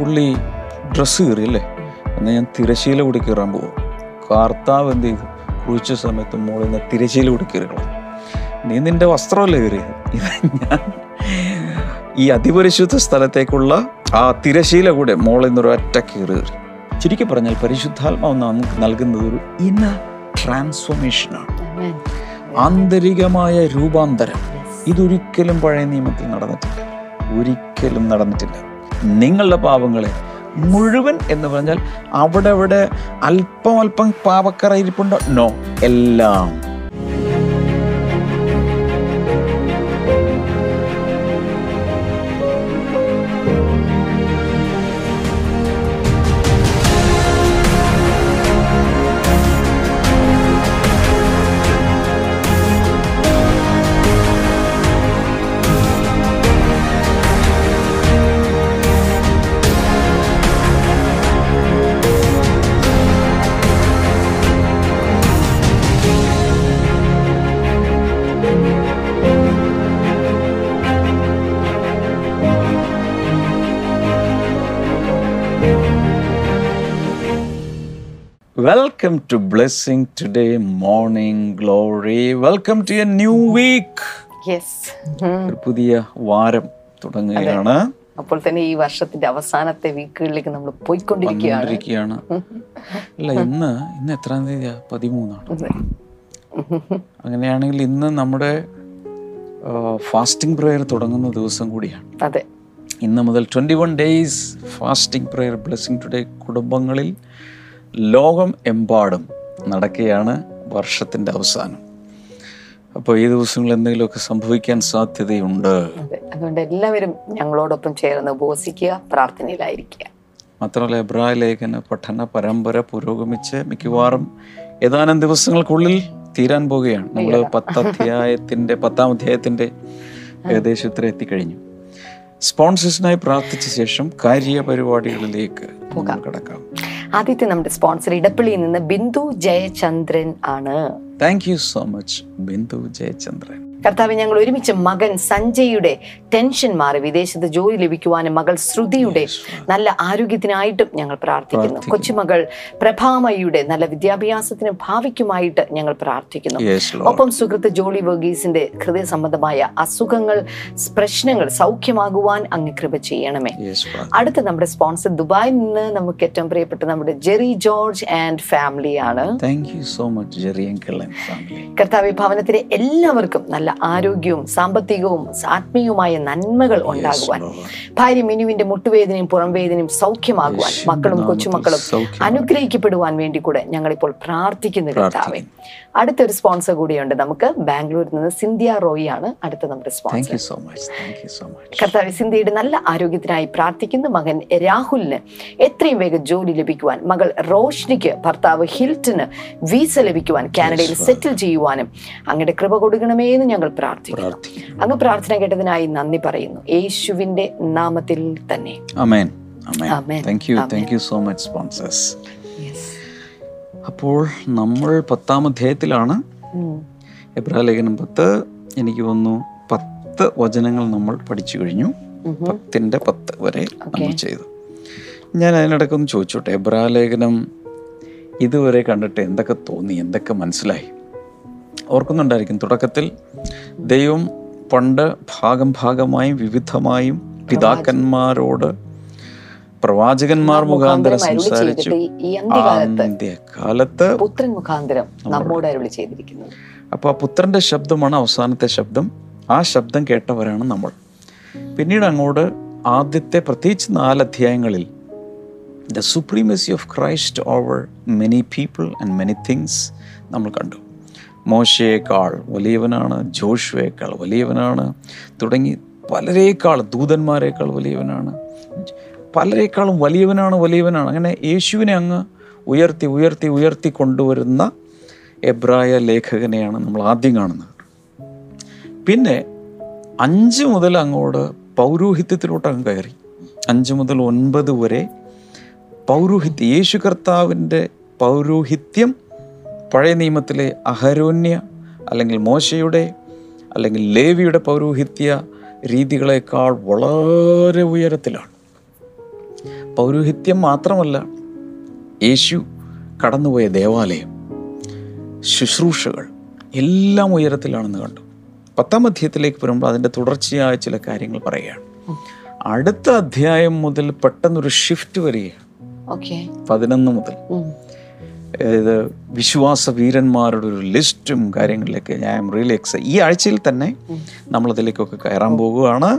പുള്ളി ഡ്രസ്സ് കീറിയല്ലേ? എന്നാൽ ഞാൻ തിരശ്ശീല കൂടി കീറാൻ പോകും കാർത്താവ് എന്ത് ചെയ്തു? കുഴിച്ച സമയത്ത് മോളിൽ നിന്ന് തിരശ്ശീല കൂടി കീറിക്കണം നീ നിന്റെ വസ്ത്രമല്ലേ കീറിയത്? ഇത് ഞാൻ ഈ അതിപരിശുദ്ധ സ്ഥലത്തേക്കുള്ള ആ തിരശീല കൂടെ മോളിൽ നിന്ന് ഒരു ഒറ്റ കീറി കീറി. ചുരുക്കി പറഞ്ഞാൽ പരിശുദ്ധാത്മാവ് നമുക്ക് നൽകുന്നത് ഒരു ഇന്ന ട്രാൻസ്ഫോർമേഷനാണ്. ആന്തരികമായ രൂപാന്തരം. ഇതൊരിക്കലും പഴയ നിയമത്തിൽ നടന്നിട്ടില്ല. ഒരിക്കലും നടന്നിട്ടില്ല. നിങ്ങളുടെ പാപങ്ങളെ മുഴുവൻ എന്ന് പറഞ്ഞാൽ അവിടെ അവിടെ അല്പം അല്പം പാപക്കറ ഇരിപ്പുണ്ടോ നോ എല്ലാം welcome to blessing today morning glory welcome to a new week Yes. ഒരു പുതിയ വാരം തുടങ്ങുകയാണ്. അപ്പോൾ തന്നെ ഈ വർഷത്തിന്റെ അവസാനത്തെ വീക്കുകളിലേക്ക് നമ്മൾ പോയിക്കൊണ്ടിരിക്കുകയാണ്. അല്ല ഇന്ന് ഇന്ന് എത്രാം തീയതിയാ? പതിമൂന്നാണ്? അങ്ങനെയാണെങ്കിൽ ഇന്ന് നമ്മുടെ ഫാസ്റ്റിംഗ് പ്രെയർ തുടങ്ങുന്ന ദിവസം കൂടിയാണ്. അതെ. ഇന്ന് മുതൽ twenty one days fasting prayer blessing today കുടുംബങ്ങളിൽ ലോകം എമ്പാടും നടക്കുകയാണ് വർഷത്തിന്റെ അവസാനം. അപ്പോൾ ഈ ദിവസങ്ങളിൽ എന്തെങ്കിലുമൊക്കെ സംഭവിക്കാൻ സാധ്യതയുണ്ട്? അതെ അതുകൊണ്ട് എല്ലാവരും ഞങ്ങളോടൊപ്പം ചേർന്ന് ഉപവസിക്കുക പ്രാർത്ഥനയിലായിരിക്കുക. മാത്രമല്ല എബ്രായ ലേഖന പഠന പരമ്പര പുരോഗമിച്ച് മിക്കവാറും ഏതാനും ദിവസങ്ങൾക്കുള്ളിൽ തീരാൻ പോവുകയാണ് നമ്മൾ പത്ത് അധ്യായത്തിന്റെ പത്താം അധ്യായത്തിന്റെ ഏകദേശം ഇത്ര എത്തിക്കഴിഞ്ഞു. സ്പോൺസേഴ്സിനായി പ്രാർത്ഥിച്ച ശേഷം കാര്യപരിപാടികളിലേക്ക് കടക്കാം. ആദ്യത്തെ നമ്മുടെ സ്പോൺസർ ഇടപ്പള്ളിയിൽ നിന്ന് ബിന്ദു ജയചന്ദ്രൻ ആണ്. Thank you so much Bindu Jayachandran. കർത്താവ് ഞങ്ങൾ ഒരുമിച്ച് മകൻ സഞ്ജയുടെ ടെൻഷൻ മാറി വിദേശത്ത് ജോലി ലഭിക്കുവാനും മകൾ ശ്രുതിയുടെ നല്ല ആരോഗ്യത്തിനായിട്ടും ഞങ്ങൾ പ്രാർത്ഥിക്കുന്നു. കൊച്ചുമകൾ പ്രഭാമയുടെ നല്ല വിദ്യാഭ്യാസത്തിനും ഭാവിക്കുമായിട്ട് ഞങ്ങൾ പ്രാർത്ഥിക്കുന്നു. ഒപ്പം സുഹൃത്ത് ജോളി വർഗീസിന്റെ ഹൃദയ സംബന്ധമായ അസുഖങ്ങൾ പ്രശ്നങ്ങൾ സൗഖ്യമാകുവാൻ അങ്ങ് കൃപ ചെയ്യണമേ. അടുത്ത നമ്മുടെ സ്പോൺസർ ദുബായിൽ നിന്ന് നമുക്ക് ഏറ്റവും പ്രിയപ്പെട്ട നമ്മുടെ ജെറി ജോർജ് ആൻഡ് ഫാമിലിയാണ്. കർത്താവ് ഭവനത്തിലെ എല്ലാവർക്കും നല്ല ആരോഗ്യവും സാമ്പത്തികവും ആത്മീയവുമായ നന്മകൾ ഉണ്ടാകുവാൻ. ഭാര്യ മിനുവിന്റെ മുട്ടുവേദനയും പുറംവേദനയും സൗഖ്യമാകുവാൻ മക്കളും കൊച്ചുമക്കളും അനുഗ്രഹിക്കപ്പെടുവാൻ വേണ്ടി കൂടെ ഞങ്ങളിപ്പോൾ പ്രാർത്ഥിക്കുന്നു കർത്താവെ. അടുത്തൊരു സ്പോൺസർ കൂടിയുണ്ട് നമുക്ക്. ബാംഗ്ലൂരിൽ നിന്ന് സിന്ധ്യ റോയി ആണ് അടുത്ത നമ്മുടെ സ്പോൺസർ കർത്താവ് സിന്ധ്യയുടെ നല്ല ആരോഗ്യത്തിനായി പ്രാർത്ഥിക്കുന്നു. മകൻ രാഹുലിന് എത്രയും വേഗം ജോലി ലഭിക്കുവാൻ മകൾ റോഷ്നിക്ക് ഭർത്താവ് ഹിൽട്ടന് വീസ ലഭിക്കുവാൻ കാനഡയിൽ സെറ്റിൽ ചെയ്യുവാനും അങ്ങയുടെ കൃപ കൊടുക്കണമേ എന്ന് ഞങ്ങൾ പ്രാർത്ഥിക്കുന്നു. പ്രാർത്ഥിക്കുന്നു. അങ്ങ് പ്രാർത്ഥന കേട്ടതിനായി നന്ദി പറയുന്നു. യേശുവിന്റെ നാമത്തിൽ തന്നെ. അപ്പോൾ നമ്മൾ പത്താം അധ്യായത്തിലാണ്. എബ്രാലേഖനം എബ്രാ ലേഖനം പത്ത്. എനിക്ക് തോന്നുന്നു പത്ത് വചനങ്ങൾ നമ്മൾ പഠിച്ചു കഴിഞ്ഞു. പത്തിന്റെ പത്ത് വരെ നമ്മൾ ചെയ്തു. ഞാൻ അതിനിടയ്ക്കൊന്ന് ചോദിച്ചോട്ടെ? എബ്രാ ലേഖനം ഇതുവരെ കണ്ടിട്ട് എന്തൊക്കെ തോന്നി? എന്തൊക്കെ മനസ്സിലായി? ഓർക്കുന്നുണ്ടായിരിക്കും. തുടക്കത്തിൽ ദൈവം പണ്ട് ഭാഗം ഭാഗമായും വിവിധമായും പിതാക്കന്മാരോട് പ്രവാചകന്മാർ മുഖാന്തരം സംസാരിച്ചു. കാലത്ത് അന്ത്യകാലത്ത് പുത്രൻ മുഖാന്തരം നമ്മോട് അരുളി ചെയ്തിരിക്കുന്നത് അപ്പോൾ ആ പുത്രന്റെ ശബ്ദമാണ് അവസാനത്തെ ശബ്ദം. ആ ശബ്ദം കേട്ടവരാണ് നമ്മൾ. പിന്നീട് അങ്ങോട്ട് ആദ്യത്തെ പ്രത്യേകിച്ച് നാല് അധ്യായങ്ങളിൽ the supremacy of Christ over many people and many things നമ്മൾ കണ്ടു. മോശയേക്കാൾ വലിയവനാണ് ജോഷുവേക്കാൾ വലിയവനാണ് തുടങ്ങി പലരേക്കാൾ ദൂതന്മാരെക്കാൾ വലിയവനാണ് പലരേക്കാളും വലിയവനാണ് വലിയവനാണ്. അങ്ങനെ യേശുവിനെ അങ്ങ് ഉയർത്തി ഉയർത്തി ഉയർത്തി കൊണ്ടുവരുന്ന എബ്രായ ലേഖകനെയാണ് നമ്മൾ ആദ്യം കാണുന്നത്. പിന്നെ അഞ്ച് മുതൽ അങ്ങോട്ട് പൗരോഹിത്യത്തിലോട്ട് അങ്ങ് കയറി. അഞ്ച് മുതൽ ഒൻപത് വരെ പൗരോഹിത്യം യേശു കർത്താവിന്റെ പൗരോഹിത്യം പഴയ നിയമത്തിലെ അഹരോന്യ അല്ലെങ്കിൽ മോശയുടെ അല്ലെങ്കിൽ ലേവിയുടെ പൗരോഹിത്യ രീതികളേക്കാൾ വളരെ ഉയരത്തിലാണ്. പൗരോഹിത്യം മാത്രമല്ല യേശു കടന്നുപോയ ദേവാലയം ശുശ്രൂഷകൾ എല്ലാം ഉയരത്തിലാണെന്ന് കണ്ടു. പത്താം അധ്യായത്തിലേക്ക് വരുമ്പോൾ അതിന്റെ തുടർച്ചയായ ചില കാര്യങ്ങൾ പറയുകയാണ്. അടുത്ത അധ്യായം മുതൽ പെട്ടെന്നൊരു ഷിഫ്റ്റ് വരികയാണ്. പതിനൊന്ന് മുതൽ. ഇത് വിശ്വാസ വീരന്മാരുടെ ഒരു ലിസ്റ്റും കാര്യങ്ങളിലേക്ക് ഞാൻ റിയലി എക്സൈ ഈ ആഴ്ചയിൽ തന്നെ നമ്മളതിലേക്കൊക്കെ കയറാൻ പോവുകയാണ്.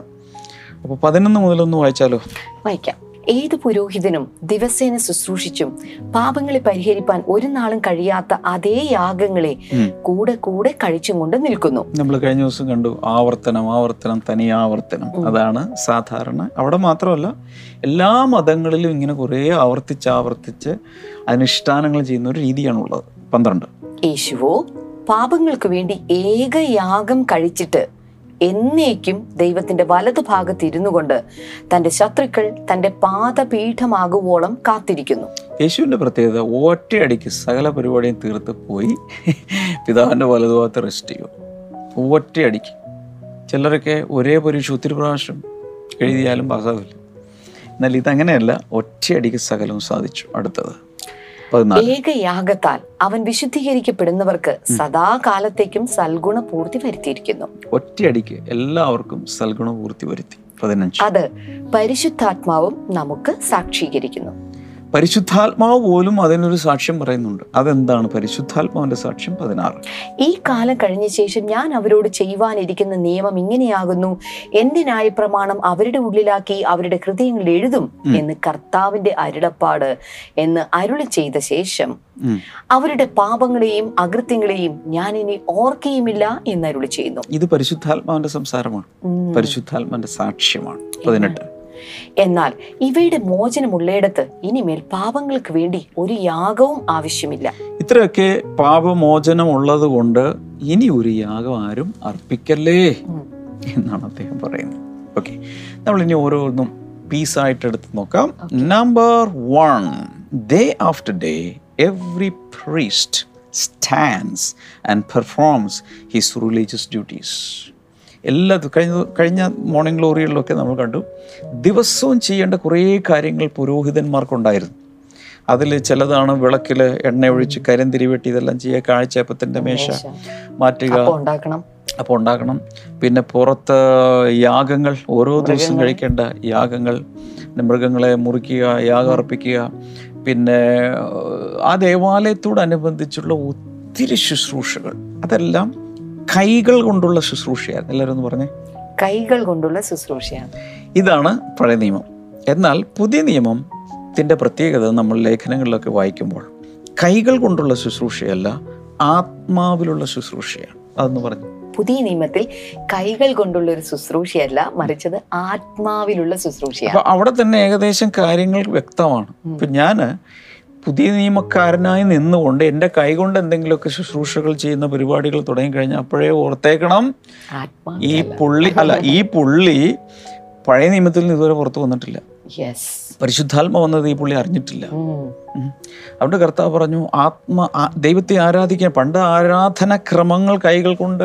അപ്പോൾ പതിനൊന്ന് മുതലൊന്ന് വായിച്ചാലോ? വായിക്കാം. ഏത് പുരോഹിതനും ദിവസേന ശുശ്രൂഷിച്ചും പാപങ്ങളെ പരിഹരിപ്പാൻ ഒരു നാളും കഴിയാത്ത അതേ യാഗങ്ങളെ കൂടെ കൂടെ കഴിച്ചും കൊണ്ട് നിൽക്കുന്നു. നമ്മൾ കഴിഞ്ഞ ദിവസം കണ്ടു ആവർത്തനം ആവർത്തനം തനിയാവർത്തനം അതാണ് സാധാരണ. അവിടെ മാത്രമല്ല എല്ലാ മതങ്ങളിലും ഇങ്ങനെ കുറേ ആവർത്തിച്ച് ആവർത്തിച്ച് അനുഷ്ഠാനങ്ങൾ ചെയ്യുന്ന ഒരു രീതിയാണുള്ളത്. പന്ത്രണ്ട്. യേശുവോ പാപങ്ങൾക്ക് വേണ്ടി ഏക യാഗം കഴിച്ചിട്ട് എന്നേക്കും ദൈവത്തിന്റെ വലതുഭാഗത്ത് ഇരുന്നു കൊണ്ട് തന്റെ ശത്രുക്കൾ തന്റെ പാദപീഠമാകുവോളം കാത്തിരിക്കുന്നു. യേശുവിന്റെ പ്രത്യേകത ഒറ്റയടിക്ക് സകല പരിപാടിയും തീർത്ത് പോയി പിതാവിന്റെ വലതുഭാഗത്ത് റെസ്റ്റ് ചെയ്യും ഒറ്റയടിക്ക്. ചിലരൊക്കെ ഒരേ പരീക്ഷ ഒത്തിരി പ്രാവശ്യം എഴുതിയാലും പാസ്സാവില്ല എന്നാൽ ഇതങ്ങനെയല്ല ഒറ്റയടിക്ക് സകലവും സാധിച്ചു. അടുത്തത്. പതിനാല്. ഏക യാഗത്താൽ അവൻ വിശുദ്ധീകരിക്കപ്പെടുന്നവർക്ക് സദാകാലത്തേക്കും സൽഗുണ പൂർത്തി വരുത്തിയിരിക്കുന്നു. ഒറ്റയടിക്ക് എല്ലാവർക്കും സൽഗുണ പൂർത്തി വരുത്തി അത് പരിശുദ്ധാത്മാവും നമുക്ക് സാക്ഷീകരിക്കുന്നു. പരിശുദ്ധാത്മാവ് പോലും അതിനൊരു സാക്ഷ്യം പറയുന്നുണ്ട്. അതെന്താണ് പരിശുദ്ധാത്മാവിന്റെ സാക്ഷ്യം? പതിനാറ്. ഈ കാലം കഴിഞ്ഞ ശേഷം ഞാൻ അവരോട് ചെയ്യുവാനിരിക്കുന്ന നിയമം ഇങ്ങനെയാകുന്നു. എന്റെ ന്യായപ്രമാണം അവരുടെ ഉള്ളിലാക്കി അവരുടെ ഹൃദയങ്ങളിൽ എഴുതും? എന്ന് കർത്താവിന്റെ അരുളപ്പാട് എന്ന് അരുളി ചെയ്ത ശേഷം അവരുടെ പാപങ്ങളെയും അകൃത്യങ്ങളെയും ഞാൻ ഇനി ഓർക്കുകയുമില്ല എന്ന് അരുളി ചെയ്യുന്നു. ഇത് പരിശുദ്ധാത്മാവിന്റെ സംസാരമാണ്. പരിശുദ്ധാത്മാവിന്റെ സാക്ഷ്യമാണ്. പതിനെട്ട്. എന്നാൽ ഇവയുടെ മോചനമുള്ളയിടത്ത് ഇനിമേൽ പാപങ്ങൾക്ക് വേണ്ടി ഒരു യാഗവും ആവശ്യമില്ല. ഇത്രയൊക്കെ പാപമോചനം ഉള്ളത് കൊണ്ട് ഇനി ഒരു യാഗം ആരും അർപ്പിക്കല്ലേ എന്നാണ് അദ്ദേഹം പറയുന്നത്. ഓക്കെ നമ്മൾ ഇനി ഓരോന്നും പീസായിട്ട് എടുത്ത് നോക്കാം. Number one day after day every priest stands and performs his religious duties എല്ലാ കഴിഞ്ഞ കഴിഞ്ഞ മോർണിംഗ് ഗ്ലോറികളിലൊക്കെ നമ്മൾ കണ്ടു. ദിവസവും ചെയ്യേണ്ട കുറേ കാര്യങ്ങൾ പുരോഹിതന്മാർക്കുണ്ടായിരുന്നു. അതിൽ ചിലതാണ് വിളക്കിൽ എണ്ണ ഒഴിച്ച് കരിന്തിരി വെട്ടി ഇതെല്ലാം ചെയ്യുക കാഴ്ചയപ്പത്തിന്റെ മേശ മാറ്റുക. അപ്പോൾ ഉണ്ടാക്കണം. പിന്നെ പുറത്ത് യാഗങ്ങൾ ഓരോ ദിവസം കഴിക്കേണ്ട യാഗങ്ങൾ മൃഗങ്ങളെ മുറിക്കുക യാഗം അർപ്പിക്കുക. പിന്നെ ആ ദേവാലയത്തോടനുബന്ധിച്ചുള്ള ഒത്തിരി ശുശ്രൂഷകൾ. അതെല്ലാം കൈകൾ കൊണ്ടുള്ള ശുശ്രൂഷയാണ്. എല്ലാവരും ഒന്ന് പറഞ്ഞേ. കൈകൾ കൊണ്ടുള്ള ശുശ്രൂഷയാണ്. ഇതാണ് പഴയ നിയമം. എന്നാൽ പുതിയ നിയമത്തിന്റെ പ്രത്യേകത നമ്മൾ ലേഖനങ്ങളിലൊക്കെ വായിക്കുമ്പോൾ കൈകൾ കൊണ്ടുള്ള ശുശ്രൂഷയല്ല ആത്മാവിലുള്ള ശുശ്രൂഷയാണ്. അതെന്ന് പറഞ്ഞു. പുതിയ നിയമത്തിൽ കൈകൾ കൊണ്ടുള്ള ഒരു ശുശ്രൂഷയല്ല മറിച്ചത് ആത്മാവിലുള്ള ശുശ്രൂഷയാണ്. അവിടെ തന്നെ ഏകദേശം കാര്യങ്ങൾ വ്യക്തമാണ്. ഇപ്പൊ ഞാൻ പുതിയ നിയമക്കാരനായി നിന്നുകൊണ്ട് എന്റെ കൈകൊണ്ട് എന്തെങ്കിലുമൊക്കെ ശുശ്രൂഷകൾ ചെയ്യുന്ന പരിപാടികൾ തുടങ്ങിക്കഴിഞ്ഞാൽ അപ്പോഴേ ഓർത്തേക്കണം. ഈ പുള്ളി അല്ല ഈ പുള്ളി പഴയ നിയമത്തിൽ നിന്ന് ഇതുവരെ പുറത്തു വന്നിട്ടില്ല. പരിശുദ്ധാത്മ വന്നത് ഈ പുള്ളി അറിഞ്ഞിട്ടില്ല. അവിടെ കർത്താവ് പറഞ്ഞു ആത്മ ദൈവത്തെ ആരാധിക്കാൻ പണ്ട് ആരാധന ക്രമങ്ങൾ കൈകൾ കൊണ്ട്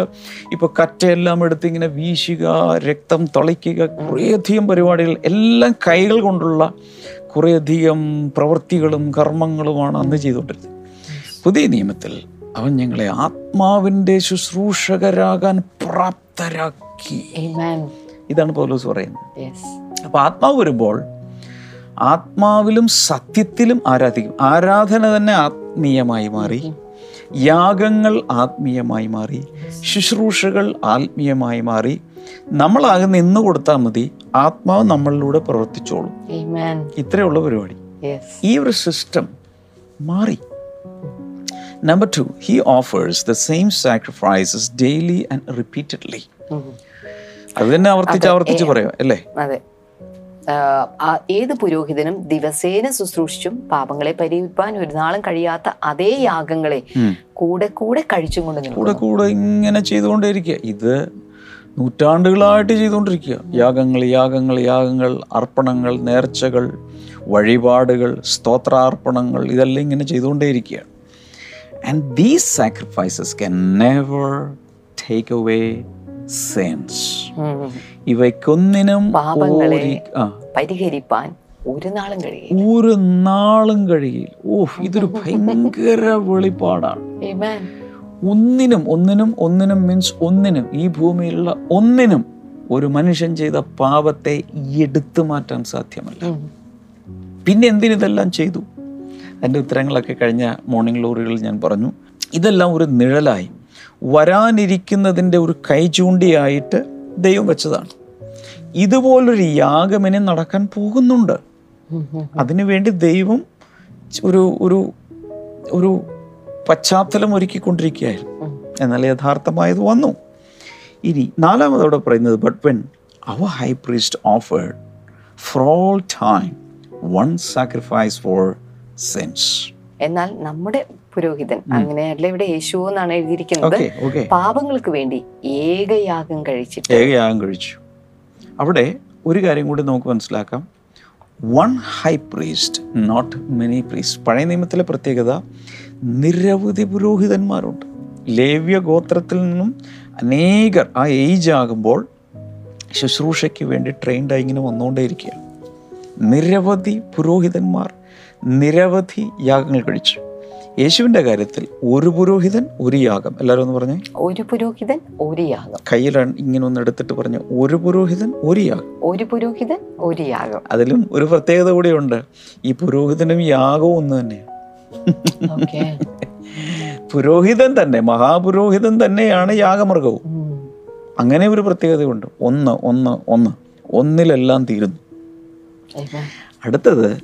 ഇപ്പൊ കറ്റയെല്ലാം എടുത്ത് ഇങ്ങനെ വീശുക രക്തം തളിക്കുക കുറേയധികം പരിപാടികൾ എല്ലാം കൈകൾ കൊണ്ടുള്ള കുറേയധികം പ്രവൃത്തികളും കർമ്മങ്ങളുമാണ് അന്ന് ചെയ്തുകൊണ്ടിരുന്നത്. പുതിയ നിയമത്തിൽ അവൻ ഞങ്ങളെ ആത്മാവിന്റെ ശുശ്രൂഷകരാകാൻ പ്രാപ്തരാക്കി. ഇതാണ് പൗലോസ് പറയുന്നത്. അപ്പോൾ ആത്മാവ് വരുമ്പോൾ ആത്മാവിലും സത്യത്തിലും ആരാധിക്കും. ആരാധന തന്നെ ആത്മീയമായി മാറി യാഗങ്ങൾ ആത്മീയമായി മാറി ശുശ്രൂഷകൾ ആത്മീയമായി മാറി നമ്മളാകെ നിന്ന് കൊടുത്താൽ മതി ആത്മാവ് നമ്മളിലൂടെ പ്രവർത്തിച്ചോളും. ഇത്രയുള്ള പരിപാടി. ഈ ഒരു സിസ്റ്റം മാറി. Number two he offers the same sacrifices daily and repeatedly അത് തന്നെ ആവർത്തിച്ച് ആവർത്തിച്ച് പറയാം അല്ലേ? അതെ. ഏത് പുരോഹിതനും ദിവസേന ശുശ്രൂഷിച്ചും പാപങ്ങളെ പരിഹരിപ്പാൻ ഒരു നാളും കഴിയാത്ത അതേ യാഗങ്ങളെ കൂടെ കൂടെ കഴിച്ചും കൊണ്ട് കൂടെ കൂടെ ഇങ്ങനെ ചെയ്തുകൊണ്ടേയിരിക്കുക. ഇത് നൂറ്റാണ്ടുകളായിട്ട് ചെയ്തുകൊണ്ടിരിക്കുക. യാഗങ്ങൾ യാഗങ്ങൾ യാഗങ്ങൾ അർപ്പണങ്ങൾ നേർച്ചകൾ വഴിപാടുകൾ സ്തോത്രാർപ്പണങ്ങൾ ഇതെല്ലാം ഇങ്ങനെ ചെയ്തുകൊണ്ടേയിരിക്കുകയാണ് and these sacrifices can never take away sins. ഇവയ്ക്കൊന്നിനും ഒരു- ആ. പരിഹരിപ്പാൻ ഒരു നാളും കഴിയും ഒരു നാളും കഴിയില്ല. ഓ ഇതൊരു ഭയങ്കര വെളിപ്പാടാണ്. ഒന്നിനും ഒന്നിനും ഒന്നിനും മീൻസ് ഒന്നിനും ഈ ഭൂമിയിലുള്ള ഒന്നിനും ഒരു മനുഷ്യൻ ചെയ്ത പാപത്തെ എടുത്തു മാറ്റാൻ സാധ്യമല്ല. പിന്നെ എന്തിനിതെല്ലാം ചെയ്തു? അതിന്റെ ഉത്തരങ്ങളൊക്കെ കഴിഞ്ഞ മോർണിംഗ് ലോറികളിൽ ഞാൻ പറഞ്ഞു. ഇതെല്ലാം ഒരു നിഴലായി. വരാനിരിക്കുന്നതിന്റെ ഒരു കൈ ചൂണ്ടിയായിട്ട് ദൈവം വെച്ചതാണ്. ഇതുപോലൊരു യാഗമിനെ നടക്കാൻ പോകുന്നുണ്ട്. അതിനുവേണ്ടി ദൈവം ഒരു ഒരു ഒരു പശ്ചാത്തലം ഒരുക്കിക്കൊണ്ടിരിക്കുകയായിരുന്നു. എന്നാൽ യഥാർത്ഥമായത് വന്നു. ഇനി നാലാമതോടെ പറയുന്നത് but when our high priest offered for all time one sacrifice for sins എന്നാൽ നമ്മുടെ പുരോഹിതൻ അങ്ങനെയല്ല ഇവിടെ യേശു എന്നാണ് എഴുതിയിരിക്കുന്നത്. പാപങ്ങൾക്ക് വേണ്ടി ഏകയാഗം കഴിച്ചിട്ട് ഏകയാഗം കഴിച്ചു. അവിടെ ഒരു കാര്യം കൂടി നമുക്ക് മനസ്സിലാക്കാം. One high priest not many priest പഴയ നിയമത്തിലെ പ്രത്യേകത നിരവധി പുരോഹിതന്മാരുണ്ട്. ലേവ്യ ഗോത്രത്തിൽ നിന്നും അനേകർ ആ ഏജ് ആകുമ്പോൾ ശുശ്രൂഷയ്ക്ക് വേണ്ടി ട്രെയിൻഡായി ഇങ്ങനെ വന്നുകൊണ്ടേയിരിക്കുക നിരവധി പുരോഹിതന്മാർ നിരവധി യാഗങ്ങൾ കഴിച്ചു. യേശുവിന്റെ കാര്യത്തിൽ ഒരു പുരോഹിതൻ ഒരു യാഗം. എല്ലാവരും ഒന്ന് പറഞ്ഞേ. ഒരു പുരോഹിതൻ ഒരു യാഗം. കയ്യിലാണ് ഇങ്ങനെ ഒന്ന് എടുത്തിട്ട് പറഞ്ഞു ഒരു പുരോഹിതൻ ഒരു യാഗം. ഒരു പുരോഹിതൻ ഒരു യാഗം. അതിലും ഒരു പ്രത്യേകത കൂടിയുണ്ട്. ഈ പുരോഹിതനും യാഗവും ഒന്ന് തന്നെയാണ്. പുരോഹിതൻ തന്നെ മഹാപുരോഹിതൻ തന്നെയാണ് യാഗമൃഗവും. അങ്ങനെ ഒരു പ്രത്യേകതയുണ്ട്. ഒന്ന് ഒന്ന് ഒന്ന്. ഒന്നിലെല്ലാം തീരുന്നു. അടുത്തത്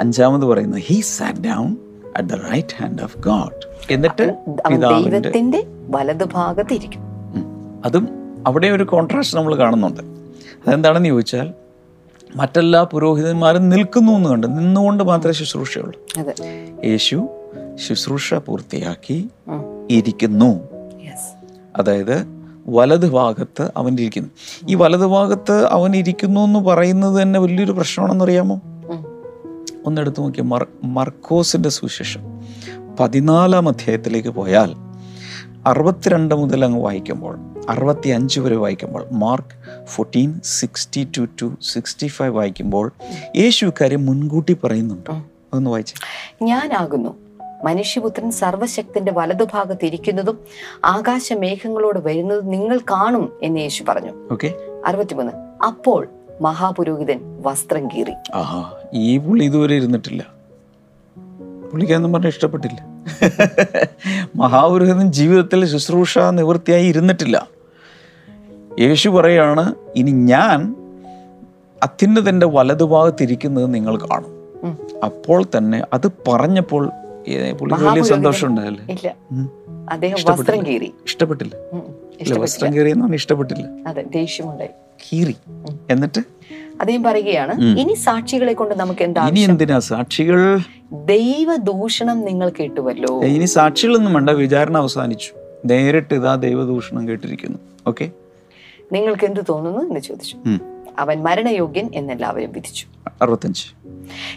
അഞ്ചാമത് പറയുന്നു he sat down at the right hand of God എന്നിട്ട് ദൈവത്തിന്റെ വലതുഭാഗത്തിരിക്കും അതും അവിടെ ഒരു കോൺട്രാസ്റ്റ് നമ്മൾ കാണുന്നുണ്ട്. അതെന്താണെന്ന് ചോദിച്ചാൽ മറ്റെല്ലാ പുരോഹിതന്മാരും നിൽക്കുന്നു എന്ന് കണ്ട് നിന്നുകൊണ്ട് മാത്രമേ ശുശ്രൂഷയുള്ളൂ. യേശു ശുശ്രൂഷ പൂർത്തിയാക്കി ഇരിക്കുന്നു. അതായത് വലത് ഭാഗത്ത് അവൻ ഇരിക്കുന്നു. ഈ വലത് ഭാഗത്ത് അവൻ ഇരിക്കുന്നു എന്ന് പറയുന്നത് തന്നെ വലിയൊരു പ്രശ്നമാണെന്ന് അറിയാമോ? ഒന്നെടുത്ത് നോക്കിയ. മർ മർക്കോസിന്റെ സുവിശേഷം പതിനാലാം അധ്യായത്തിലേക്ക് പോയാൽ അറുപത്തിരണ്ട് മുതൽ അങ്ങ് വായിക്കുമ്പോൾ അറുപത്തി അഞ്ച് വരെ വായിക്കുമ്പോൾ Mark fourteen sixty two to sixty five വായിക്കുമ്പോൾ യേശു ഇക്കാര്യം മുൻകൂട്ടി പറയുന്നുണ്ടോ. അതൊന്ന് വായിച്ചേ. ഞാനാകുന്നു. മനുഷ്യപുത്രൻ സർവശക്തിന്റെ വലതുഭാഗത്ത് ഇരിക്കുന്നതും ആകാശ മേഘങ്ങളോട് വരുന്നതും നിങ്ങൾ കാണും എന്ന് യേശു പറഞ്ഞു. ഓക്കെ. അറുപത്തിമൂന്ന്. അപ്പോൾ മഹാപുരോഹിതൻ വസ്ത്രം കീറി. ആഹാ ഈ പുള്ളി ഇതുവരെ ഇരുന്നിട്ടില്ല. പുള്ളിക്കാന്നും പറഞ്ഞ ഇഷ്ടപ്പെട്ടില്ല. മഹാപുരോഹിതൻ ജീവിതത്തിൽ ശുശ്രൂഷ നിവൃത്തിയായി ഇരുന്നിട്ടില്ല. യേശു പറയാണ് ഇനി ഞാൻ അത്യുന്നതന്റെ വലതുഭാഗത്തിരിക്കുന്നത് നിങ്ങൾ കാണും. അപ്പോൾ തന്നെ അത് പറഞ്ഞപ്പോൾ വലിയ സന്തോഷം ഉണ്ടായല്ലേ ഇല്ല. ഇഷ്ടപ്പെട്ടില്ല. വസ്ത്രം കീറി. എന്നാണ് ഇഷ്ടപ്പെട്ടില്ല. അതെ ദേഷ്യമുണ്ടായി. കീറി. എന്നിട്ട്? അദ്ദേഹം പറയുകയാണ് ഇനി സാക്ഷികളെ കൊണ്ട് നമുക്ക് എന്താ ഇനി എന്തിനാ സാക്ഷികൾ? ദൈവദൂഷണം നിങ്ങൾ കേട്ടുവല്ലോ. ഇനി സാക്ഷികളൊന്നും വേണ്ട. വിചാരണ അവസാനിച്ചു. നേരിട്ട് ഇതാ ദൈവദൂഷണം കേട്ടിരിക്കുന്നു. ഓക്കെ നിങ്ങൾക്ക് എന്ത് തോന്നുന്നു എന്ന് ചോദിച്ചു. അവൻ മരണയോഗ്യൻ എന്നെല്ലാവരും വിധിച്ചു. അറുപത്തഞ്ച്.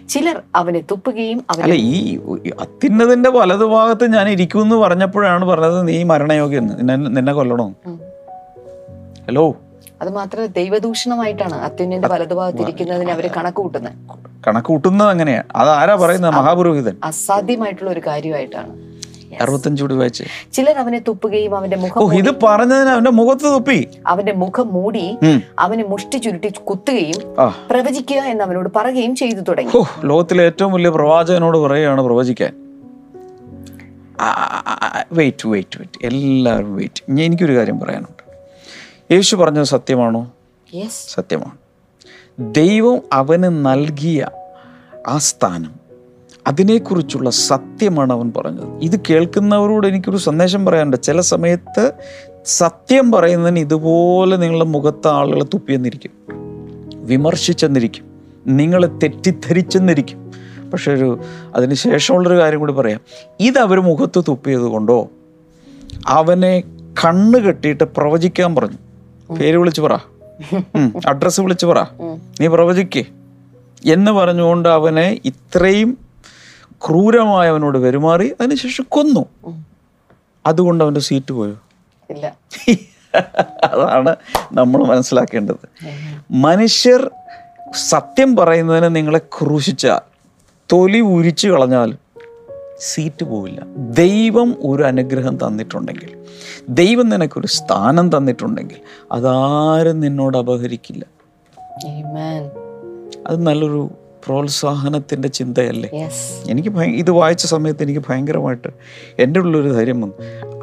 ചിലർ അവനെ തുപ്പുകയും അല്ല ഈ അത്യുന്നതിന്റെ വലതുഭാഗത്ത് ഞാൻ ഇരിക്കുമെന്ന് പറഞ്ഞപ്പോഴാണ് പറഞ്ഞത് നീ മരണയോഗ്യൻ. നിന്നെ കൊല്ലണോ ഹലോ അത് മാത്രമല്ല ദൈവദൂഷണമായിട്ടാണ് അത്യുന്നന്റെ വലതുഭാഗത്ത് ഇരിക്കുന്നതിന് അവരെ കണക്ക് കൂട്ടുന്നത് കണക്ക് കൂട്ടുന്നത് അങ്ങനെയാ. അതാരാ ആരാ പറയുന്നത്? മഹാപുരോഹിതൻ. അസാധ്യമായിട്ടുള്ള ഒരു കാര്യമായിട്ടാണ്. അറുപത്തഞ്ച് ചിലർ അവനെ തുപ്പുകയും അവന്റെ മുഖം ഇത് പറഞ്ഞതിന് അവന്റെ മുഖത്ത് തുപ്പി. അവന്റെ മുഖം മൂടി. അവനെ മുഷ്ടി ചുരുട്ടി കുത്തുകയും പ്രവചിക്കുക എന്ന് അവനോട് പറയുകയും ചെയ്തു തുടങ്ങി. ലോകത്തിലെ ഏറ്റവും വലിയ പ്രവാചകനോട് പറയുകയാണ് പ്രവചിക്കാൻ. വെയിറ്റ് വെയിറ്റ് വെയിറ്റ് എല്ലാവരും വെയിറ്റ് എനിക്കൊരു കാര്യം പറയാനുണ്ട്. യേശു പറഞ്ഞത് സത്യമാണോ? സത്യമാണ്. ദൈവം അവന് നൽകിയ ആ സ്ഥാനം അതിനെക്കുറിച്ചുള്ള സത്യമാണ് അവൻ പറഞ്ഞത്. ഇത് കേൾക്കുന്നവരോട് എനിക്കൊരു സന്ദേശം പറയാനുണ്ട്. ചില സമയത്ത് സത്യം പറയുന്നതിന് ഇതുപോലെ നിങ്ങളുടെ മുഖത്ത് ആളുകൾ തുപ്പിയെന്നിരിക്കും. വിമർശിച്ചെന്നിരിക്കും. നിങ്ങളെ തെറ്റിദ്ധരിച്ചെന്നിരിക്കും. പക്ഷെ ഒരു അതിന് ശേഷമുള്ളൊരു കാര്യം കൂടി പറയാം. ഇതവർ മുഖത്ത് തുപ്പിയത് കൊണ്ടോ അവനെ കണ്ണ് കെട്ടിയിട്ട് പ്രവചിക്കാൻ പറഞ്ഞു. പേര് വിളിച്ചു പറ. അഡ്രസ്സ് വിളിച്ചു പറ. നീ പ്രവചിക്കേ. എന്ന് പറഞ്ഞുകൊണ്ട് അവനെ ഇത്രയും ക്രൂരമായി അവനോട് പെരുമാറി അതിനുശേഷം കൊന്നു. അതുകൊണ്ട് അവന്റെ സീറ്റ് പോയോ? ഇല്ല. അതാണ് നമ്മൾ മനസ്സിലാക്കേണ്ടത്. മനുഷ്യർ സത്യം പറയുന്നതിന് നിങ്ങളെ ക്രൂശിച്ചാൽ തൊലി ഉരിച്ചു കളഞ്ഞാൽ സീറ്റ് പോവില്ല. ദൈവം ഒരു അനുഗ്രഹം തന്നിട്ടുണ്ടെങ്കിൽ ദൈവം നിനക്കൊരു സ്ഥാനം തന്നിട്ടുണ്ടെങ്കിൽ അതാരും നിന്നോട് അപഹരിക്കില്ല. അത് നല്ലൊരു പ്രോത്സാഹനത്തിന്റെ ചിന്തയല്ലേ. എനിക്ക് ഇത് വായിച്ച സമയത്ത് എനിക്ക് ഭയങ്കരമായിട്ട് എന്റെ ഉള്ളൊരു ധൈര്യം വന്നു.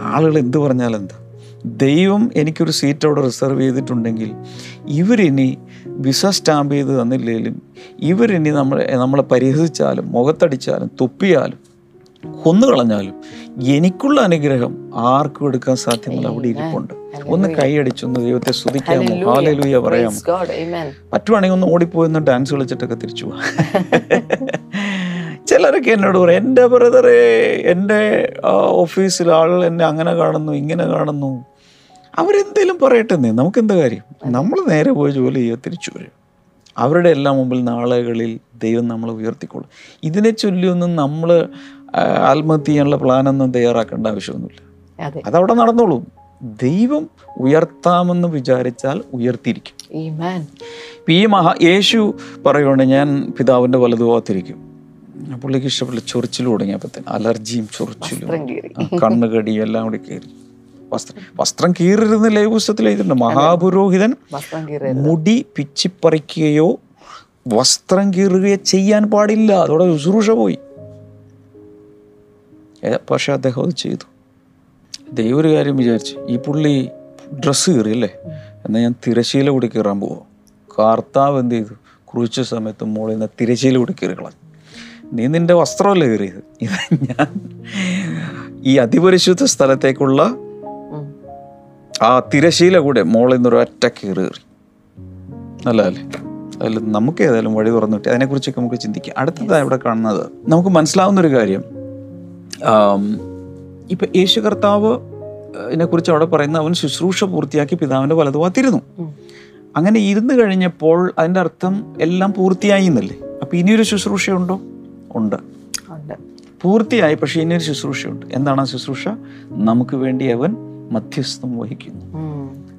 ആളുകൾ എന്ത് പറഞ്ഞാലെന്താ ദൈവം എനിക്കൊരു സീറ്റ് അവിടെ റിസർവ് ചെയ്തിട്ടുണ്ടെങ്കിൽ ഇവരിനി വിസ സ്റ്റാമ്പ് ചെയ്ത് തന്നില്ലെങ്കിലും ഇവരിനി നമ്മളെ നമ്മളെ പരിഹസിച്ചാലും മുഖത്തടിച്ചാലും തുപ്പിയാലും കൊന്നുകളഞ്ഞാലും എനിക്കുള്ള അനുഗ്രഹം ആർക്കും എടുക്കാൻ സാധ്യമല്ല. അവിടെ ഇരിപ്പുണ്ട്. ഒന്ന് കൈയടിച്ചൊന്ന് ദൈവത്തെ സ്തുതിക്കാമോ. ഹാലലൂയ പറയാമോ. പറ്റുവാണെങ്കിൽ ഒന്ന് ഓടിപ്പോയി ഡാൻസ് കളിച്ചിട്ടൊക്കെ തിരിച്ചു പോവാം ചിലരൊക്കെ എന്നോട് പറയും എന്റെ ബ്രദറെ എന്റെ ഓഫീസിൽ ആളുകൾ എന്നെ അങ്ങനെ കാണുന്നു ഇങ്ങനെ കാണുന്നു. അവരെന്തേലും പറയട്ടെ നീ നമുക്കെന്താ കാര്യം? നമ്മൾ നേരെ പോയി ജോലി ചെയ്യുക തിരിച്ചു വരും അവരുടെ എല്ലാം മുമ്പിൽ നാളുകളിൽ ദൈവം നമ്മൾ ഉയർത്തിക്കോളും ഇതിനെ ചൊല്ലിയൊന്നും നമ്മൾ ആത്മഹത്യ ചെയ്യാനുള്ള പ്ലാനൊന്നും തയ്യാറാക്കേണ്ട ആവശ്യമൊന്നുമില്ല. അതെ. അതവിടെ നടന്നോളൂ. ദൈവം ഉയർത്താമെന്ന് വിചാരിച്ചാൽ ഉയർത്തിയിരിക്കും. ഇപ്പം ഈ മഹാ യേശു പറയുകയാണ് ഞാൻ പിതാവിന്റെ വലതുഭാഗത്തിരിക്കും. പുള്ളിക്ക് ഇഷ്ടപ്പെട്ട ചൊറിച്ചിൽ തുടങ്ങിയപ്പോൾ അലർജിയും ചൊറിച്ചിലും കണ്ണുകടി കണ്ണുകടിയും എല്ലാം കൂടി കയറി വസ്ത്രം വസ്ത്രം കീറരുന്ന് ലേപുസ്തത്തിൽ എഴുതിയിട്ടുണ്ട്. മഹാപുരോഹിതൻ മുടി പിച്ചിപ്പറിക്കുകയോ വസ്ത്രം കീറുകയോ ചെയ്യാൻ പാടില്ല. അതോടെ ശുശ്രൂഷ പോയി. പക്ഷെ അദ്ദേഹം അത് ചെയ്തു. ദൈവം ഒരു കാര്യം വിചാരിച്ചു ഈ പുള്ളി ഡ്രസ്സ് കീറി അല്ലേ? എന്നാൽ ഞാൻ തിരശീല കൂടി കീറാൻ പോവാം. കാർത്താവ് എന്ത് ചെയ്തു? കുറിച്ച സമയത്ത് മോളിൽ നിന്ന് തിരശീല കൂടി കീറി കളഞ്ഞു. നീ നിന്റെ വസ്ത്രമല്ലേ കീറിയത്? ഇത് ഞാൻ ഈ അതിപരിശുദ്ധ സ്ഥലത്തേക്കുള്ള ആ തിരശീല കൂടെ മോളിൽ നിന്നൊരു ഒറ്റ കീറി കീറി. നല്ലതല്ലേ അതിൽ നമുക്ക് ഏതായാലും വഴി തുറന്നിട്ട് അതിനെക്കുറിച്ചൊക്കെ നമുക്ക് ചിന്തിക്കാം. അടുത്തതാണ് ഇവിടെ കാണുന്നത്. നമുക്ക് മനസ്സിലാവുന്ന ഒരു കാര്യം ഇപ്പൊ യേശു കർത്താവ് ഇതിനെ കുറിച്ച് അവിടെ പറയുന്ന അവൻ ശുശ്രൂഷ പൂർത്തിയാക്കി പിതാവിന്റെ വലതുവാത്തിരുന്നു. അങ്ങനെ ഇരുന്ന് കഴിഞ്ഞപ്പോൾ അതിന്റെ അർത്ഥം എല്ലാം പൂർത്തിയായി എന്നല്ലേ? അപ്പൊ ഇനിയൊരു ശുശ്രൂഷയുണ്ടോ? ഉണ്ട്. പൂർത്തിയായി പക്ഷേ ഇനിയൊരു ശുശ്രൂഷയുണ്ട്. എന്താണ് ആ ശുശ്രൂഷ? നമുക്ക് വേണ്ടി അവൻ മധ്യസ്ഥം വഹിക്കുന്നു.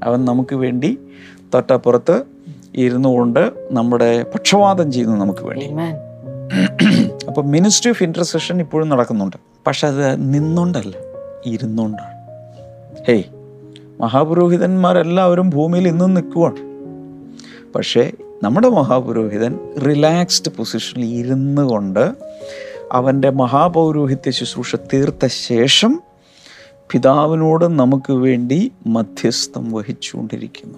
അവൻ നമുക്ക് വേണ്ടി തൊട്ടപ്പുറത്ത് ഇരുന്നുകൊണ്ട് നമ്മുടെ പക്ഷവാദം ചെയ്യുന്നു നമുക്ക് വേണ്ടി. അപ്പോൾ മിനിസ്ട്രി ഓഫ് ഇന്റർസെഷൻ ഇപ്പോഴും നടക്കുന്നുണ്ട്. പക്ഷെ അത് നിന്നുകൊണ്ടല്ല ഇരുന്നുകൊണ്ടാണ് ഹേയ് മഹാപുരോഹിതന്മാരെല്ലാവരും ഭൂമിയിൽ ഇന്നും നിൽക്കുവാണ്. പക്ഷേ നമ്മുടെ മഹാപുരോഹിതൻ റിലാക്സ്ഡ് പൊസിഷനിൽ ഇരുന്നു കൊണ്ട് അവന്റെ മഹാപൗരോഹിത്യ ശുശ്രൂഷ തീർത്ത ശേഷം പിതാവിനോട് നമുക്ക് വേണ്ടി മധ്യസ്ഥം വഹിച്ചുകൊണ്ടിരിക്കുന്നു.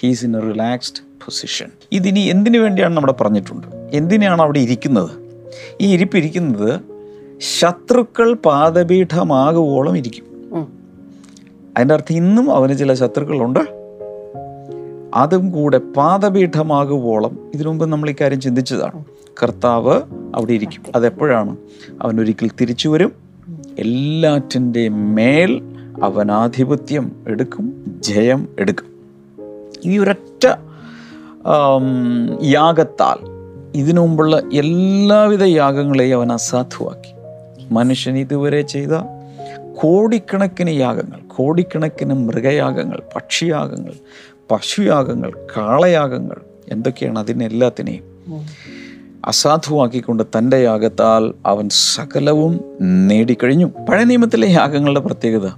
He's in a relaxed position ഇതിനി എന്തിനു വേണ്ടിയാണ് നമ്മുടെ പറഞ്ഞിട്ടുണ്ട്? എന്തിനാണ് അവിടെ ഇരിക്കുന്നത്? ഈ ഇരിപ്പിരിക്കുന്നത് ശത്രുക്കൾ പാദപീഠമാകുവോളം ഇരിക്കും. അതിന്റെ അർത്ഥം ഇന്നും അവന് ചില ശത്രുക്കളുണ്ട്. അതും കൂടെ പാദപീഠമാകുവോളം ഇതിനുമുമ്പ് നമ്മൾ ഇക്കാര്യം ചിന്തിച്ചതാണ്. കർത്താവ് അവിടെ ഇരിക്കും. അതെപ്പോഴാണ്? അവൻ ഒരിക്കൽ തിരിച്ചു വരും. എല്ലാറ്റിന്റെ മേൽ അവനാധിപത്യം എടുക്കും ജയം എടുക്കും. ഈ ഒരൊറ്റ യാഗത്താൽ ഇതിനു മുമ്പുള്ള എല്ലാവിധ യാഗങ്ങളെയും അവൻ അസാധുവാക്കി. മനുഷ്യൻ ഇതുവരെ ചെയ്ത കോടിക്കണക്കിന് യാഗങ്ങൾ കോടിക്കണക്കിന് മൃഗയാഗങ്ങൾ പക്ഷിയാഗങ്ങൾ പശുയാഗങ്ങൾ കാളയാഗങ്ങൾ എന്തൊക്കെയാണ് അതിനെല്ലാത്തിനെയും. അസാധുവാക്കിക്കൊണ്ട് തന്റെ യാഗത്താൽ അവൻ സകലവും നേടിക്കഴിഞ്ഞു. പഴയ നിയമത്തിലെ യാഗങ്ങളുടെ പ്രത്യേകത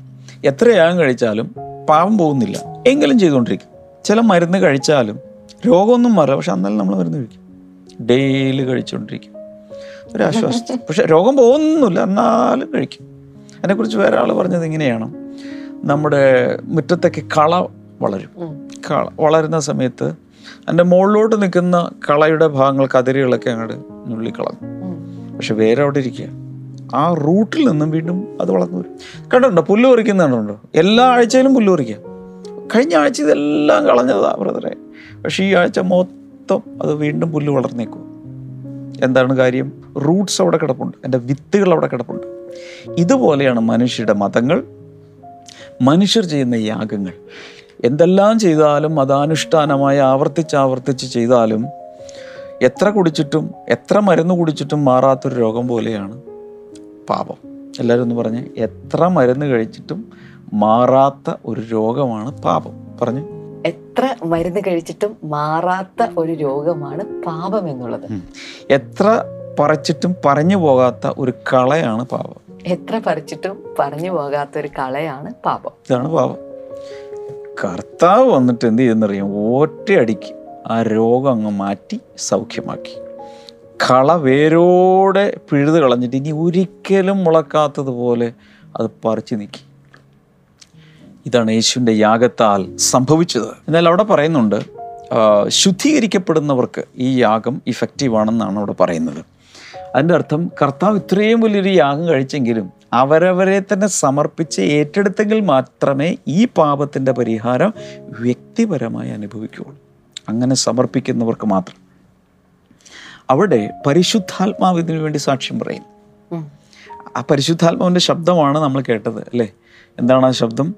എത്ര യാഗം കഴിച്ചാലും പാവം പോകുന്നില്ല. എങ്കിലും ചെയ്തുകൊണ്ടിരിക്കും. ചില മരുന്ന് കഴിച്ചാലും രോഗമൊന്നും മാറില്ല. പക്ഷെ അന്നല്ല നമ്മൾ മരുന്ന് കഴിക്കും. ഡെയിലി കഴിച്ചുകൊണ്ടിരിക്കും. ഒരു ആശ്വാസം. പക്ഷെ രോഗം പോകുന്നില്ല. എന്നാലും കഴിക്കും. അതിനെക്കുറിച്ച് വേറെ ആൾ പറഞ്ഞത് ഇങ്ങനെയാണ്. നമ്മുടെ മുറ്റത്തേക്ക് കള വളരും. കള വളരുന്ന സമയത്ത് അതിന്റെ മുകളിലോട്ട് നിൽക്കുന്ന കളയുടെ ഭാഗങ്ങൾ കതിരുകളൊക്കെ അങ്ങോട്ട് നുള്ളിക്കളഞ്ഞു. പക്ഷെ വേറെ അവിടെ ഇരിക്കുക. ആ റൂട്ടിൽ നിന്നും വീണ്ടും അത് വളർന്നു വരും. കണ്ടുണ്ടോ? പുല്ല് പറിക്കുന്ന എല്ലാ ആഴ്ചയിലും പുല്ല് പറിക്കുക. കഴിഞ്ഞ ആഴ്ച ഇതെല്ലാം കളഞ്ഞതാ ബ്രദറെ. പക്ഷേ ഈ ആഴ്ച മൊത്തം അത് വീണ്ടും പുല്ല് വളർന്നേക്കും. എന്താണ് കാര്യം? റൂട്ട്സ് അവിടെ കിടപ്പുണ്ട്. എന്റെ വിത്തുകൾ അവിടെ കിടപ്പുണ്ട്. ഇതുപോലെയാണ് മനുഷ്യരുടെ മതങ്ങൾ. മനുഷ്യർ ചെയ്യുന്ന യാഗങ്ങൾ. എന്തെല്ലാം ചെയ്താലും മതാനുഷ്ഠാനമായി ആവർത്തിച്ച് ആവർത്തിച്ച് ചെയ്താലും എത്ര കുടിച്ചിട്ടും എത്ര മരുന്ന് കുടിച്ചിട്ടും മാറാത്തൊരു രോഗം പോലെയാണ് പാപം. എല്ലാവരും ഒന്ന് പറഞ്ഞ്. എത്ര മരുന്ന് കഴിച്ചിട്ടും മാറാത്ത ഒരു രോഗമാണ് പാപം. പറഞ്ഞ്. എത്ര മരുന്ന് കഴിച്ചിട്ടും മാറാത്ത ഒരു രോഗമാണ് പാപം എന്നുള്ളത്. എത്ര പറിച്ചിട്ടും പറഞ്ഞു പോകാത്ത ഒരു കളയാണ് പാപം. എത്ര പറിച്ചിട്ടും പറഞ്ഞു പോകാത്ത ഒരു കളയാണ് പാപം. ഇതാണ് പാപം. കർത്താവ് വന്നിട്ട് എന്ത് ചെയ്യുന്നറിയാം? ഒറ്റയടിക്ക് ആ രോഗം അങ്ങ് മാറ്റി സൗഖ്യമാക്കി. കള വേരോടെ പിഴുത് കളഞ്ഞിട്ട് ഇനി ഒരിക്കലും മുളക്കാത്തതുപോലെ അത് പറിച്ചു നീക്കി. ഇതാണ് യേശുവിന്റെ യാഗത്താൽ സംഭവിച്ചത്. എന്നാൽ അവിടെ പറയുന്നുണ്ട് ശുദ്ധീകരിക്കപ്പെടുന്നവർക്ക് ഈ യാഗം ഇഫക്റ്റീവ് ആണെന്നാണ് അവിടെ പറയുന്നത്. അതിന്റെ അർത്ഥം കർത്താവ് ഇത്രയും വലിയൊരു യാഗം കഴിച്ചെങ്കിലും അവരവരെ തന്നെ സമർപ്പിച്ച് ഏറ്റെടുത്തെങ്കിൽ മാത്രമേ ഈ പാപത്തിന്റെ പരിഹാരം വ്യക്തിപരമായി അനുഭവിക്കുകയുള്ളൂ. അങ്ങനെ സമർപ്പിക്കുന്നവർക്ക് മാത്രം. അവിടെ പരിശുദ്ധാത്മാവിനു വേണ്ടി സാക്ഷ്യം പറയും. ആ പരിശുദ്ധാത്മാവിന്റെ ശബ്ദമാണ് നമ്മൾ കേട്ടത് അല്ലേ? എന്താണ് ആ ശബ്ദം?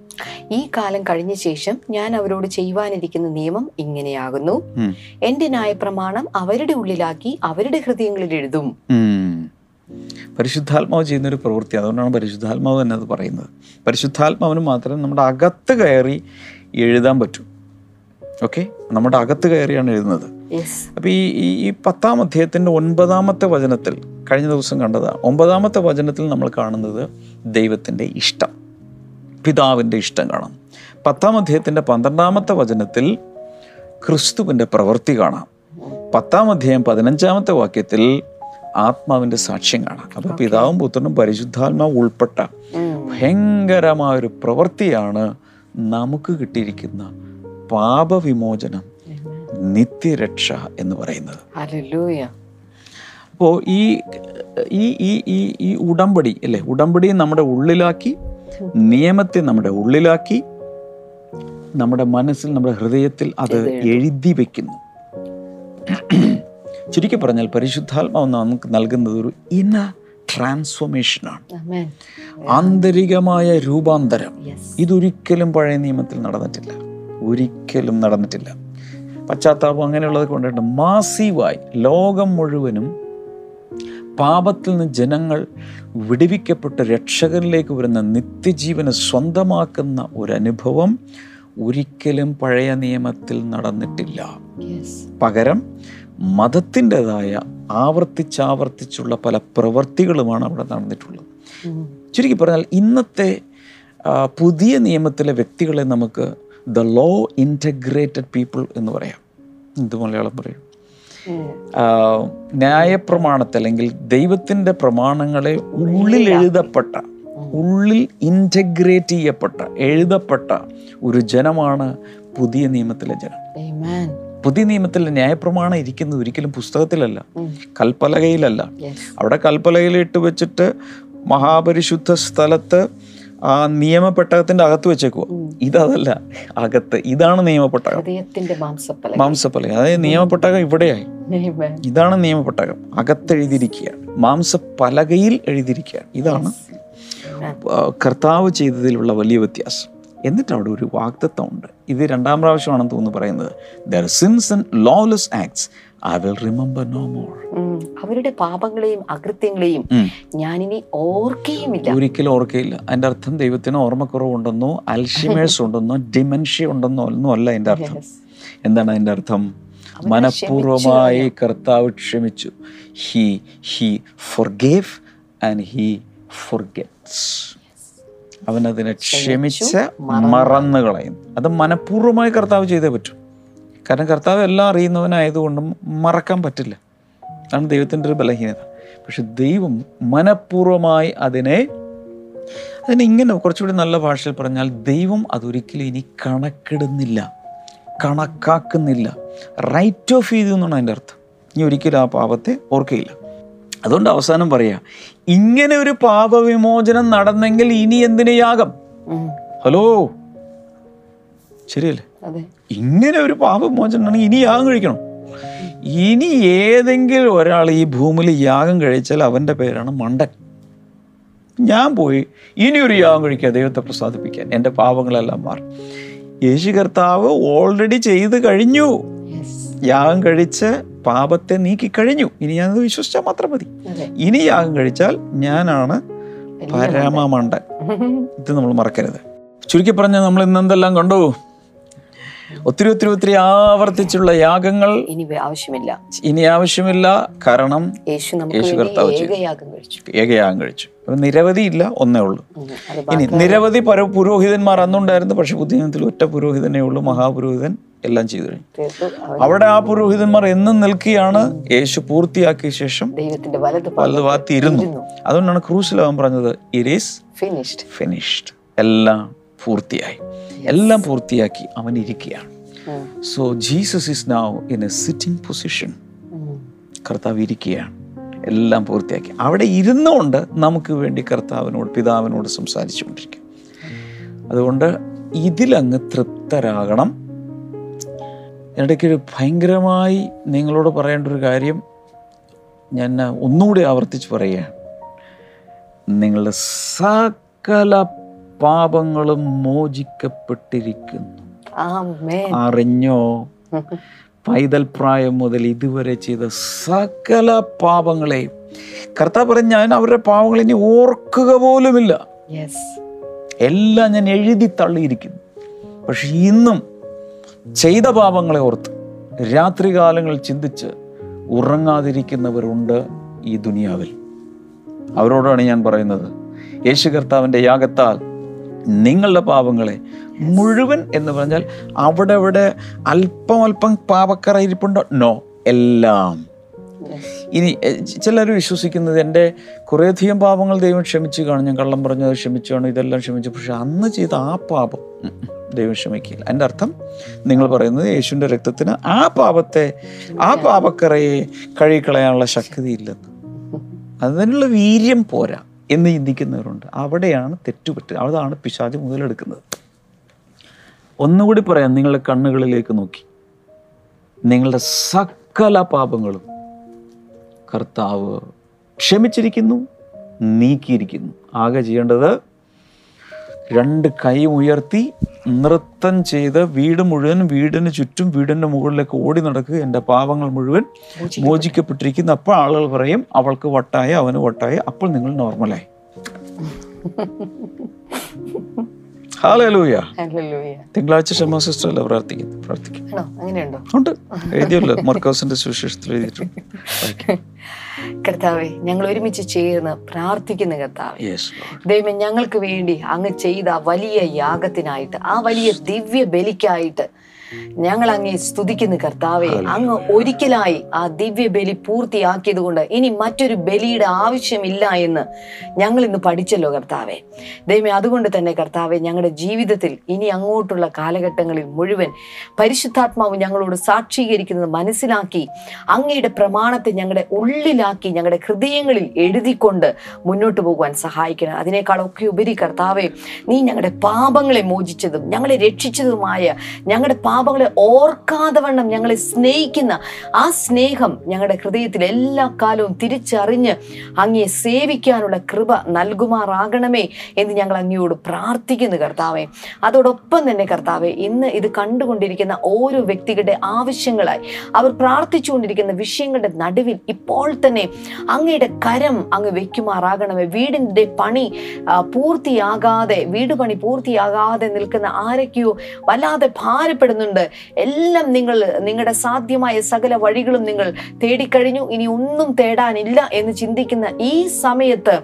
ഈ കാലം കഴിഞ്ഞ ശേഷം ഞാൻ അവരോട് ചെയ്യുവാനിരിക്കുന്ന നിയമം ഇങ്ങനെയാകുന്നു. എന്റെ എന്റെ ന്യായപ്രമാണം അവരുടെ ഉള്ളിലാക്കി അവരുടെ ഹൃദയങ്ങളിൽ എഴുതും. പരിശുദ്ധാത്മാവ് ചെയ്യുന്ന ഒരു പ്രവൃത്തി അതുകൊണ്ടാണ് പരിശുദ്ധാത്മാവ് തന്നെ അത് പറയുന്നത്. പരിശുദ്ധാത്മാവിന് മാത്രമേ നമ്മുടെ അകത്ത് കയറി എഴുതാൻ പറ്റൂ. ഓക്കെ? നമ്മുടെ അകത്ത് കയറിയാണ് എഴുതുന്നത്. യെസ് അപ്പോൾ ഈ ഈ- പത്താം അധ്യായത്തിന്റെ ഒൻപതാമത്തെ വചനത്തിൽ കഴിഞ്ഞ ദിവസം കണ്ടത്. ഒമ്പതാമത്തെ വചനത്തിൽ നമ്മൾ കാണുന്നത് ദൈവത്തിന്റെ ഇഷ്ടം. പിതാവിന്റെ ഇഷ്ടം കാണാം. പത്താം അധ്യായത്തിന്റെ പന്ത്രണ്ടാമത്തെ വചനത്തിൽ ക്രിസ്തുവിന്റെ പ്രവൃത്തി കാണാം. പത്താം അധ്യായം പതിനഞ്ചാമത്തെ വാക്യത്തിൽ ആത്മാവിന്റെ സാക്ഷ്യം കാണാം. അപ്പോൾ പിതാവും പുത്രനും പരിശുദ്ധാത്മാവ് ഉൾപ്പെട്ട ഭയങ്കരമായൊരു പ്രവൃത്തിയാണ് നമുക്ക് കിട്ടിയിരിക്കുന്ന പാപവിമോചനം. നിത്യരക്ഷ എന്ന് പറയുന്നത്. അപ്പോൾ ഈ ഈ ഈ ഈ ഈ ഉടമ്പടി അല്ലേ? ഉടമ്പടി നമ്മുടെ ഉള്ളിലാക്കി നിയമത്തെ നമ്മുടെ ഉള്ളിലാക്കി നമ്മുടെ മനസ്സിൽ നമ്മുടെ ഹൃദയത്തിൽ അത് എഴുതി. വെക്കുന്നു. ചുരുക്കി പറഞ്ഞാൽ പരിശുദ്ധാത്മാവ് നമുക്ക് നൽകുന്നത് ഒരു ഇന ട്രാൻസ്ഫോർമേഷനാണ് ആന്തരികമായ രൂപാന്തരം. ഇതൊരിക്കലും പഴയ നിയമത്തിൽ നടന്നിട്ടില്ല. ഒരിക്കലും നടന്നിട്ടില്ല. പശ്ചാത്താപം അങ്ങനെയുള്ളത് ഉണ്ടായിട്ട് മാസീവായി ലോകം മുഴുവനും പാപത്തിൽ നിന്ന് ജനങ്ങൾ വിടുവിക്കപ്പെട്ട് രക്ഷകനിലേക്ക് വരുന്ന നിത്യജീവനെ സ്വന്തമാക്കുന്ന ഒരനുഭവം ഒരിക്കലും പഴയ നിയമത്തിൽ നടന്നിട്ടില്ല. പകരം മതത്തിന്റെതായ ആവർത്തിച്ചാവർത്തിച്ചുള്ള പല പ്രവർത്തികളുമാണ് അവിടെ നടന്നിട്ടുള്ളത്. ചുരുക്കി പറഞ്ഞാൽ ഇന്നത്തെ പുതിയ നിയമത്തിലെ വ്യക്തികളെ നമുക്ക് ദ ലോ ഇന്റഗ്രേറ്റഡ് പീപ്പിൾ എന്ന് പറയാം. ഇത് മലയാളം പറയും. ന്യായപ്രമാണത്തെ അല്ലെങ്കിൽ ദൈവത്തിന്റെ പ്രമാണങ്ങളെ ഉള്ളിൽ എഴുതപ്പെട്ട ഉള്ളിൽ ഇന്റഗ്രേറ്റ് ചെയ്യപ്പെട്ട എഴുതപ്പെട്ട ഒരു ജനമാണ് പുതിയ നിയമത്തിലെ ജനം. പുതിയ നിയമത്തിലെ ന്യായപ്രമാണം ഇരിക്കുന്നത് ഒരിക്കലും പുസ്തകത്തിലല്ല കൽപ്പലകയിലല്ല. അവിടെ കൽപ്പലകയിൽ ഇട്ട് വെച്ചിട്ട് മഹാപരിശുദ്ധ സ്ഥലത്ത് ആ നിയമപ്പെട്ടകത്തിന്റെ അകത്ത് വെച്ചേക്കുക ഇതല്ല അകത്ത്. ഇതാണ് നിയമപ്പെട്ടകം മാംസപ്പലക അതായത് നിയമപ്പെട്ടകം ഇവിടെയായി. ഇതാണ് നിയമപ്പെട്ടകം അകത്ത് എഴുതിയിരിക്കുകയാണ് മാംസപ്പലകയിൽ എഴുതിയിരിക്കുകയാണ് ഇതാണ് കർത്താവ് ചെയ്തതിലുള്ള വലിയ വ്യത്യാസം. എന്നിട്ട് അവിടെ ഒരു വാഗ്ദത്വം ഉണ്ട് ഇത് രണ്ടാം പ്രാവശ്യമാണെന്ന് തോന്നുന്നു പറയുന്നത്. Their sins and lawless acts I will remember no more um. അവരുടെ പാപങ്ങളെയും അകൃത്യങ്ങളെയും ഞാനിനി ഓർക്കുകയുമില്ല ഒരിക്കലും ഓർക്കയില്ല. അതിന്റെ അർത്ഥം ദൈവത്തിന് ഓർമ്മക്കുറവുണ്ടെന്നോ അൽഷിമേഴ്സ് ഉണ്ടെന്നോ ഡിമെൻഷ്യ ഉണ്ടെന്നോ ഒന്നും അല്ല അതിന്റെ അർത്ഥം. എന്താണ് അതിന്റെ അർത്ഥം? മനഃപൂർവമായി കർത്താവ് ക്ഷമിച്ചു. He he forgave and he forgets അവൻ അതിനെ ക്ഷമിച്ച് മറന്നു. കളയുന്നു അത് മനഃപൂർവമായി കർത്താവ് ചെയ്തേ പറ്റൂ. കാരണം കർത്താവ് എല്ലാം അറിയുന്നവനായതുകൊണ്ടും മറക്കാൻ പറ്റില്ല. അതാണ് ദൈവത്തിന്റെ ഒരു ബലഹീനത. പക്ഷെ ദൈവം മനഃപൂർവമായി അതിനെ അതിനെ ഇങ്ങനെ കുറച്ചുകൂടി നല്ല ഭാഷയിൽ പറഞ്ഞാൽ ദൈവം അതൊരിക്കലും ഇനി കണക്കിടുന്നില്ല. കണക്കാക്കുന്നില്ല. റൈറ്റ് ഓഫ് ചെയ്തു എന്നാണ് അതിന്റെ അർത്ഥം. ഇനി ഒരിക്കലും ആ പാപത്തെ ഓർക്കുകയില്ല അതുകൊണ്ട് അവസാനം പറയാ ഇങ്ങനെ ഒരു പാപവിമോചനം നടന്നെങ്കിൽ ഇനി എന്തിനു യാഗം? ഹലോ ശരിയല്ലേ? ഇങ്ങനെ ഒരു പാപവിമോചനമാണെങ്കിൽ ഇനി യാഗം കഴിക്കണം? ഇനി ഏതെങ്കിലും ഒരാൾ ഈ ഭൂമിയിൽ യാഗം കഴിച്ചാൽ അവന്റെ പേരാണ് മണ്ടൻ. ഞാൻ പോയി ഇനി ഒരു യാഗം കഴിക്കുക ദൈവത്തെ പ്രസാദിപ്പിക്കാൻ. എന്റെ പാപങ്ങളെല്ലാം മാറും. യേശു കർത്താവ് ഓൾറെഡി ചെയ്ത് കഴിഞ്ഞു. യാഗം കഴിച്ച് പാപത്തെ നീക്കി കഴിഞ്ഞു. ഇനി ഞാനത് വിശ്വസിച്ചാൽ മാത്രം മതി. ഇനി യാഗം കഴിച്ചാൽ ഞാനാണ് പരമമണ്ടൻ. ഇത് നമ്മൾ മറക്കരുത്. ചുരുക്കി പറഞ്ഞാൽ നമ്മൾ ഇന്നെന്തെല്ലാം കണ്ടു? ഒത്തിരി ഒത്തിരി ഒത്തിരി ആവർത്തിച്ചുള്ള യാഗങ്ങൾ ഇനി ആവശ്യമില്ല. ഇനി ആവശ്യമില്ല. കാരണം യേശു കർത്താവ്. ഏകയാഗം കഴിച്ചു. നിരവധി ഇല്ല ഒന്നേ ഉള്ളൂ. ഇനി നിരവധി പര പുരോഹിതന്മാർ അന്നുണ്ടായിരുന്നു പക്ഷെ പുതിയത്തിൽ ഒറ്റ പുരോഹിതനേ ഉള്ളൂ മഹാപുരോഹിതൻ എല്ലാം ചെയ്തു കഴിഞ്ഞു. അവിടെ ആ പുരോഹിതന്മാർ എന്നും നിൽക്കുകയാണ്. യേശു പൂർത്തിയാക്കിയ ശേഷം ദൈവത്തിന്റെ വലത് വലത് ഇരുന്നു. അതുകൊണ്ടാണ് ക്രൂസിലാവൻ പറഞ്ഞത് ഇറ്റ് ഈസ് ഫിനിഷ്ഡ് ഫിനിഷ്ഡ് എല്ലാം പൂർത്തിയായി. എല്ലാം പൂർത്തിയാക്കി അവൻ ഇരിക്കുകയാണ് so Jesus is now in a sitting position കർത്താവ് ഇരിക്കുകയാണ്. എല്ലാം പൂർത്തിയാക്കി. അവിടെ ഇരുന്നുകൊണ്ട് നമുക്ക് വേണ്ടി കർത്താവിനോട് പിതാവിനോട് സംസാരിച്ചുകൊണ്ടിരിക്കും. അതുകൊണ്ട് ഇതിലങ്ങ് തൃപ്തരാകണം. ഇടയ്ക്കൊരു ഭയങ്കരമായി നിങ്ങളോട് പറയേണ്ട ഒരു കാര്യം ഞാൻ ഒന്നുകൂടി ആവർത്തിച്ച് പറയുകയാണ്. നിങ്ങളുടെ സകല പാപങ്ങളും മോചിക്കപ്പെട്ടിരിക്കുന്നു. അറിഞ്ഞോ? പൈതൽ പ്രായം മുതൽ ഇതുവരെ ചെയ്ത സകല പാപങ്ങളെയും കർത്താവ് പറഞ്ഞ ഞാൻ അവരുടെ പാവങ്ങൾ ഇനി ഓർക്കുക പോലുമില്ല. എല്ലാം ഞാൻ എഴുതി തള്ളിയിരിക്കുന്നു. പക്ഷെ ഇന്നും ചെയ്ത പാപങ്ങളെ ഓർത്ത് രാത്രികാലങ്ങൾ ചിന്തിച്ച് ഉറങ്ങാതിരിക്കുന്നവരുണ്ട് ഈ ദുനിയാവിൽ. അവരോടാണ് ഞാൻ പറയുന്നത്. യേശു കർത്താവിന്റെ യാഗത്താൽ നിങ്ങളുടെ പാപങ്ങളെ മുഴുവൻ എന്ന് പറഞ്ഞാൽ അവിടെ അവിടെ അല്പം അല്പം പാപക്കറ ഇരിപ്പുണ്ടോ നോ എല്ലാം. ഇനി ചിലർ വിശ്വസിക്കുന്നത് എന്റെ കുറേയധികം പാപങ്ങൾ ദൈവം ക്ഷമിച്ചു കാണും ഞാൻ കള്ളം പറഞ്ഞത് ക്ഷമിച്ചു കാണും ഇതെല്ലാം ക്ഷമിച്ചു. പക്ഷെ അന്ന് ചെയ്ത ആ പാപം ദൈവം ക്ഷമിക്കില്ല. എന്റെ അർത്ഥം നിങ്ങൾ പറയുന്നത് യേശുവിന്റെ രക്തത്തിന് ആ പാപത്തെ ആ പാപക്കറയെ കഴുകിക്കളയാനുള്ള ശക്തി ഇല്ലെന്ന് അതിനുള്ള വീര്യം പോരാ. എന്ന് ചിന്തിക്കുന്നവരുണ്ട്. അവിടെയാണ് തെറ്റുപറ്റുക അതാണ് പിശാജ് മുതലെടുക്കുന്നത്. ഒന്നുകൂടി പറയാം നിങ്ങളുടെ കണ്ണുകളിലേക്ക് നോക്കി. നിങ്ങളുടെ സകല പാപങ്ങളും കർത്താവ് ക്ഷമിച്ചിരിക്കുന്നു നീക്കിയിരിക്കുന്നു. ആകെ ചെയ്യേണ്ടത് രണ്ട് കൈ ഉയർത്തി നൃത്തം ചെയ്ത് വീട് മുഴുവൻ വീടിന് ചുറ്റും വീടിന്റെ മുകളിലേക്ക് ഓടി നടക്കുക. എന്റെ പാവങ്ങൾ മുഴുവൻ മോചിക്കപ്പെട്ടിരിക്കുന്നു. അപ്പോൾ ആളുകൾ പറയും അവൾക്ക് വട്ടായ അവന് വട്ടായ അപ്പോൾ നിങ്ങൾ നോർമലായി. തിങ്കളാഴ്ച ക്ഷമ സിസ്റ്റർ അല്ല പ്രാർത്ഥിക്കുന്നു പ്രാർത്ഥിക്കും ആണോ? അങ്ങനെയുണ്ടോ? ഉണ്ട്. എഴുതിയല്ലോ. മർക്കോസിന്റെ സുവിശേഷത്തിൽ എഴുതിയിട്ടുണ്ട്. കർത്താവെ ഞങ്ങൾ ഒരുമിച്ച് ചേർന്ന് പ്രാർത്ഥിക്കുന്ന കർത്താവെ. ദൈവം ഞങ്ങൾക്ക് വേണ്ടി അങ്ങ് ചെയ്ത വലിയ യാഗത്തിനായിട്ട് ആ വലിയ ദിവ്യ ബലിക്കായിട്ട് ഞങ്ങൾ അങ്ങേ സ്തുതിക്കുന്നു കർത്താവെ. അങ്ങ് ഒരിക്കലായി ആ ദിവ്യ ബലി പൂർത്തിയാക്കിയത് കൊണ്ട് ഇനി മറ്റൊരു ബലിയുടെ ആവശ്യമില്ല എന്ന് ഞങ്ങൾ ഇന്ന് പഠിച്ചല്ലോ കർത്താവെ. ദൈവമേ അതുകൊണ്ട് തന്നെ കർത്താവെ ഞങ്ങളുടെ ജീവിതത്തിൽ ഇനി അങ്ങോട്ടുള്ള കാലഘട്ടങ്ങളിൽ മുഴുവൻ പരിശുദ്ധാത്മാവ് ഞങ്ങളോട് സാക്ഷീകരിക്കുന്നത് മനസ്സിലാക്കി അങ്ങയുടെ പ്രമാണത്തെ ഞങ്ങളുടെ ഉള്ളിലാക്കി ഞങ്ങളുടെ ഹൃദയങ്ങളിൽ എഴുതിക്കൊണ്ട് മുന്നോട്ട് പോകുവാൻ സഹായിക്കണം. അതിനേക്കാളൊക്കെ ഉപരി കർത്താവെ നീ ഞങ്ങളുടെ പാപങ്ങളെ മോചിച്ചതും ഞങ്ങളെ രക്ഷിച്ചതുമായ ഞങ്ങളുടെ പാപങ്ങളെ ഓർക്കാതെ വണ്ണം ഞങ്ങളെ സ്നേഹിക്കുന്ന ആ സ്നേഹം ഞങ്ങളുടെ ഹൃദയത്തിൽ എല്ലാ കാലവും തിരിച്ചറിഞ്ഞ് അങ്ങയെ സേവിക്കാനുള്ള കൃപ നൽകുമാറാകണമേ എന്ന് ഞങ്ങൾ അങ്ങയോട് പ്രാർത്ഥിക്കുന്നു കർത്താവെ. അതോടൊപ്പം തന്നെ കർത്താവെ ഇന്ന് ഇത് കണ്ടുകൊണ്ടിരിക്കുന്ന ഓരോ വ്യക്തികളുടെ ആവശ്യങ്ങളായി അവർ പ്രാർത്ഥിച്ചുകൊണ്ടിരിക്കുന്ന വിഷയങ്ങളുടെ നടുവിൽ ഇപ്പോൾ തന്നെ അങ്ങയുടെ കരം അങ്ങ് വയ്ക്കുമാറാകണമേ. വീടിന്റെ പണി പൂർത്തിയാകാതെ വീട് പണി പൂർത്തിയാകാതെ നിൽക്കുന്ന ആരൊക്കെയോ വല്ലാതെ ഭാരപ്പെടുന്നുണ്ട് എല്ലാം നിങ്ങൾ നിങ്ങളുടെ സാധ്യമായ സകല വഴികളും നിങ്ങൾ തേടിക്കഴിഞ്ഞു. ഇനി ഒന്നും തേടാനില്ല എന്ന് ചിന്തിക്കുന്ന ഈ സമയത്ത്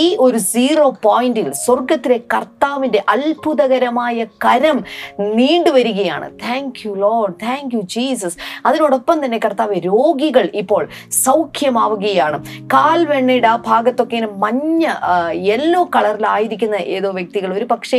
ഈ ഒരു സീറോ പോയിന്റിൽ സ്വർഗത്തിലെ കർത്താവിന്റെ അത്ഭുതകരമായ കരം നീണ്ടുവരികയാണ്. Thank you Lord thank you Jesus അതിനോടൊപ്പം തന്നെ കർത്താവ് രോഗികൾ ഇപ്പോൾ സൗഖ്യമാവുകയാണ്. കാൽവെണ്ണയുടെ ആ ഭാഗത്തൊക്കെ മഞ്ഞ യെല്ലോ കളറിലായിരിക്കുന്ന ഏതോ വ്യക്തികൾ. ഒരു പക്ഷേ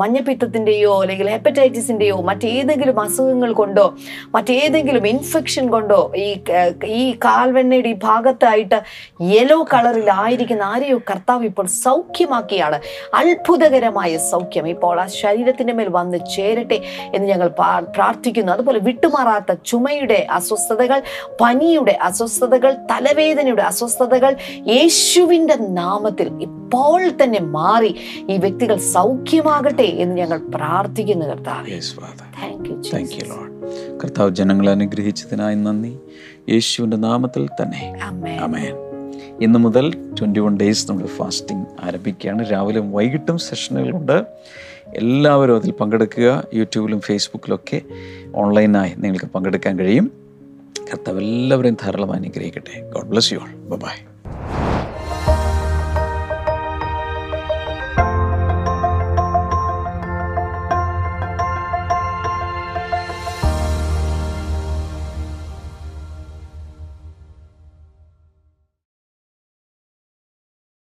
മഞ്ഞപ്പിത്തത്തിന്റെയോ അല്ലെങ്കിൽ ഹെപ്പറ്റൈറ്റിസിന്റെയോ മറ്റേതെങ്കിലും അസുഖങ്ങൾ കൊണ്ടോ മറ്റേതെങ്കിലും ഇൻഫെക്ഷൻ കൊണ്ടോ ഈ ഈ കാൽവെണ്ണയുടെ ഈ ഭാഗത്തായിട്ട് യെല്ലോ കളറിലായിരിക്കുന്ന ആരെയോ കർത്താവ് ഇപ്പോൾ സൗഖ്യമാക്കിയാണ്. അത്ഭുതകരമായ സൗഖ്യം. ഇപ്പോൾ ആ ശരീരത്തിന്റെ മേൽ വന്ന് ചേരട്ടെ എന്ന് ഞങ്ങൾ പ്രാർത്ഥിക്കുന്നു. അതുപോലെ വിട്ടുമാറാത്ത ചുമയുടെ അസ്വസ്ഥതകൾ പനിയുടെ അസ്വസ്ഥതകൾ തലവേദനയുടെ അസ്വസ്ഥതകൾ യേശുവിന്റെ നാമത്തിൽ ഇപ്പോൾ തന്നെ മാറി ഈ വ്യക്തികൾ സൗഖ്യമാകട്ടെ എന്ന് ഞങ്ങൾ പ്രാർത്ഥിക്കുന്നു കർത്താവ്. കർത്താവ് ജനങ്ങളെ അനുഗ്രഹിച്ചതിനായി നന്ദി. യേശുവിന്റെ നാമത്തിൽ തന്നെ. അമേൻ ഇന്ന് മുതൽ ട്വന്റി വൺ ഡേയ്സ് നമ്മൾ ഫാസ്റ്റിംഗ് ആരംഭിക്കുകയാണ്. രാവിലെ വൈകിട്ടും സെഷനുകളുണ്ട് എല്ലാവരും അതിൽ പങ്കെടുക്കുക. യൂട്യൂബിലും ഫേസ്ബുക്കിലൊക്കെ ഓൺലൈനായി നിങ്ങൾക്ക് പങ്കെടുക്കാൻ കഴിയും. കർത്താവ് എല്ലാവരെയും ധാരാളം അനുഗ്രഹിക്കട്ടെ. God bless you all bye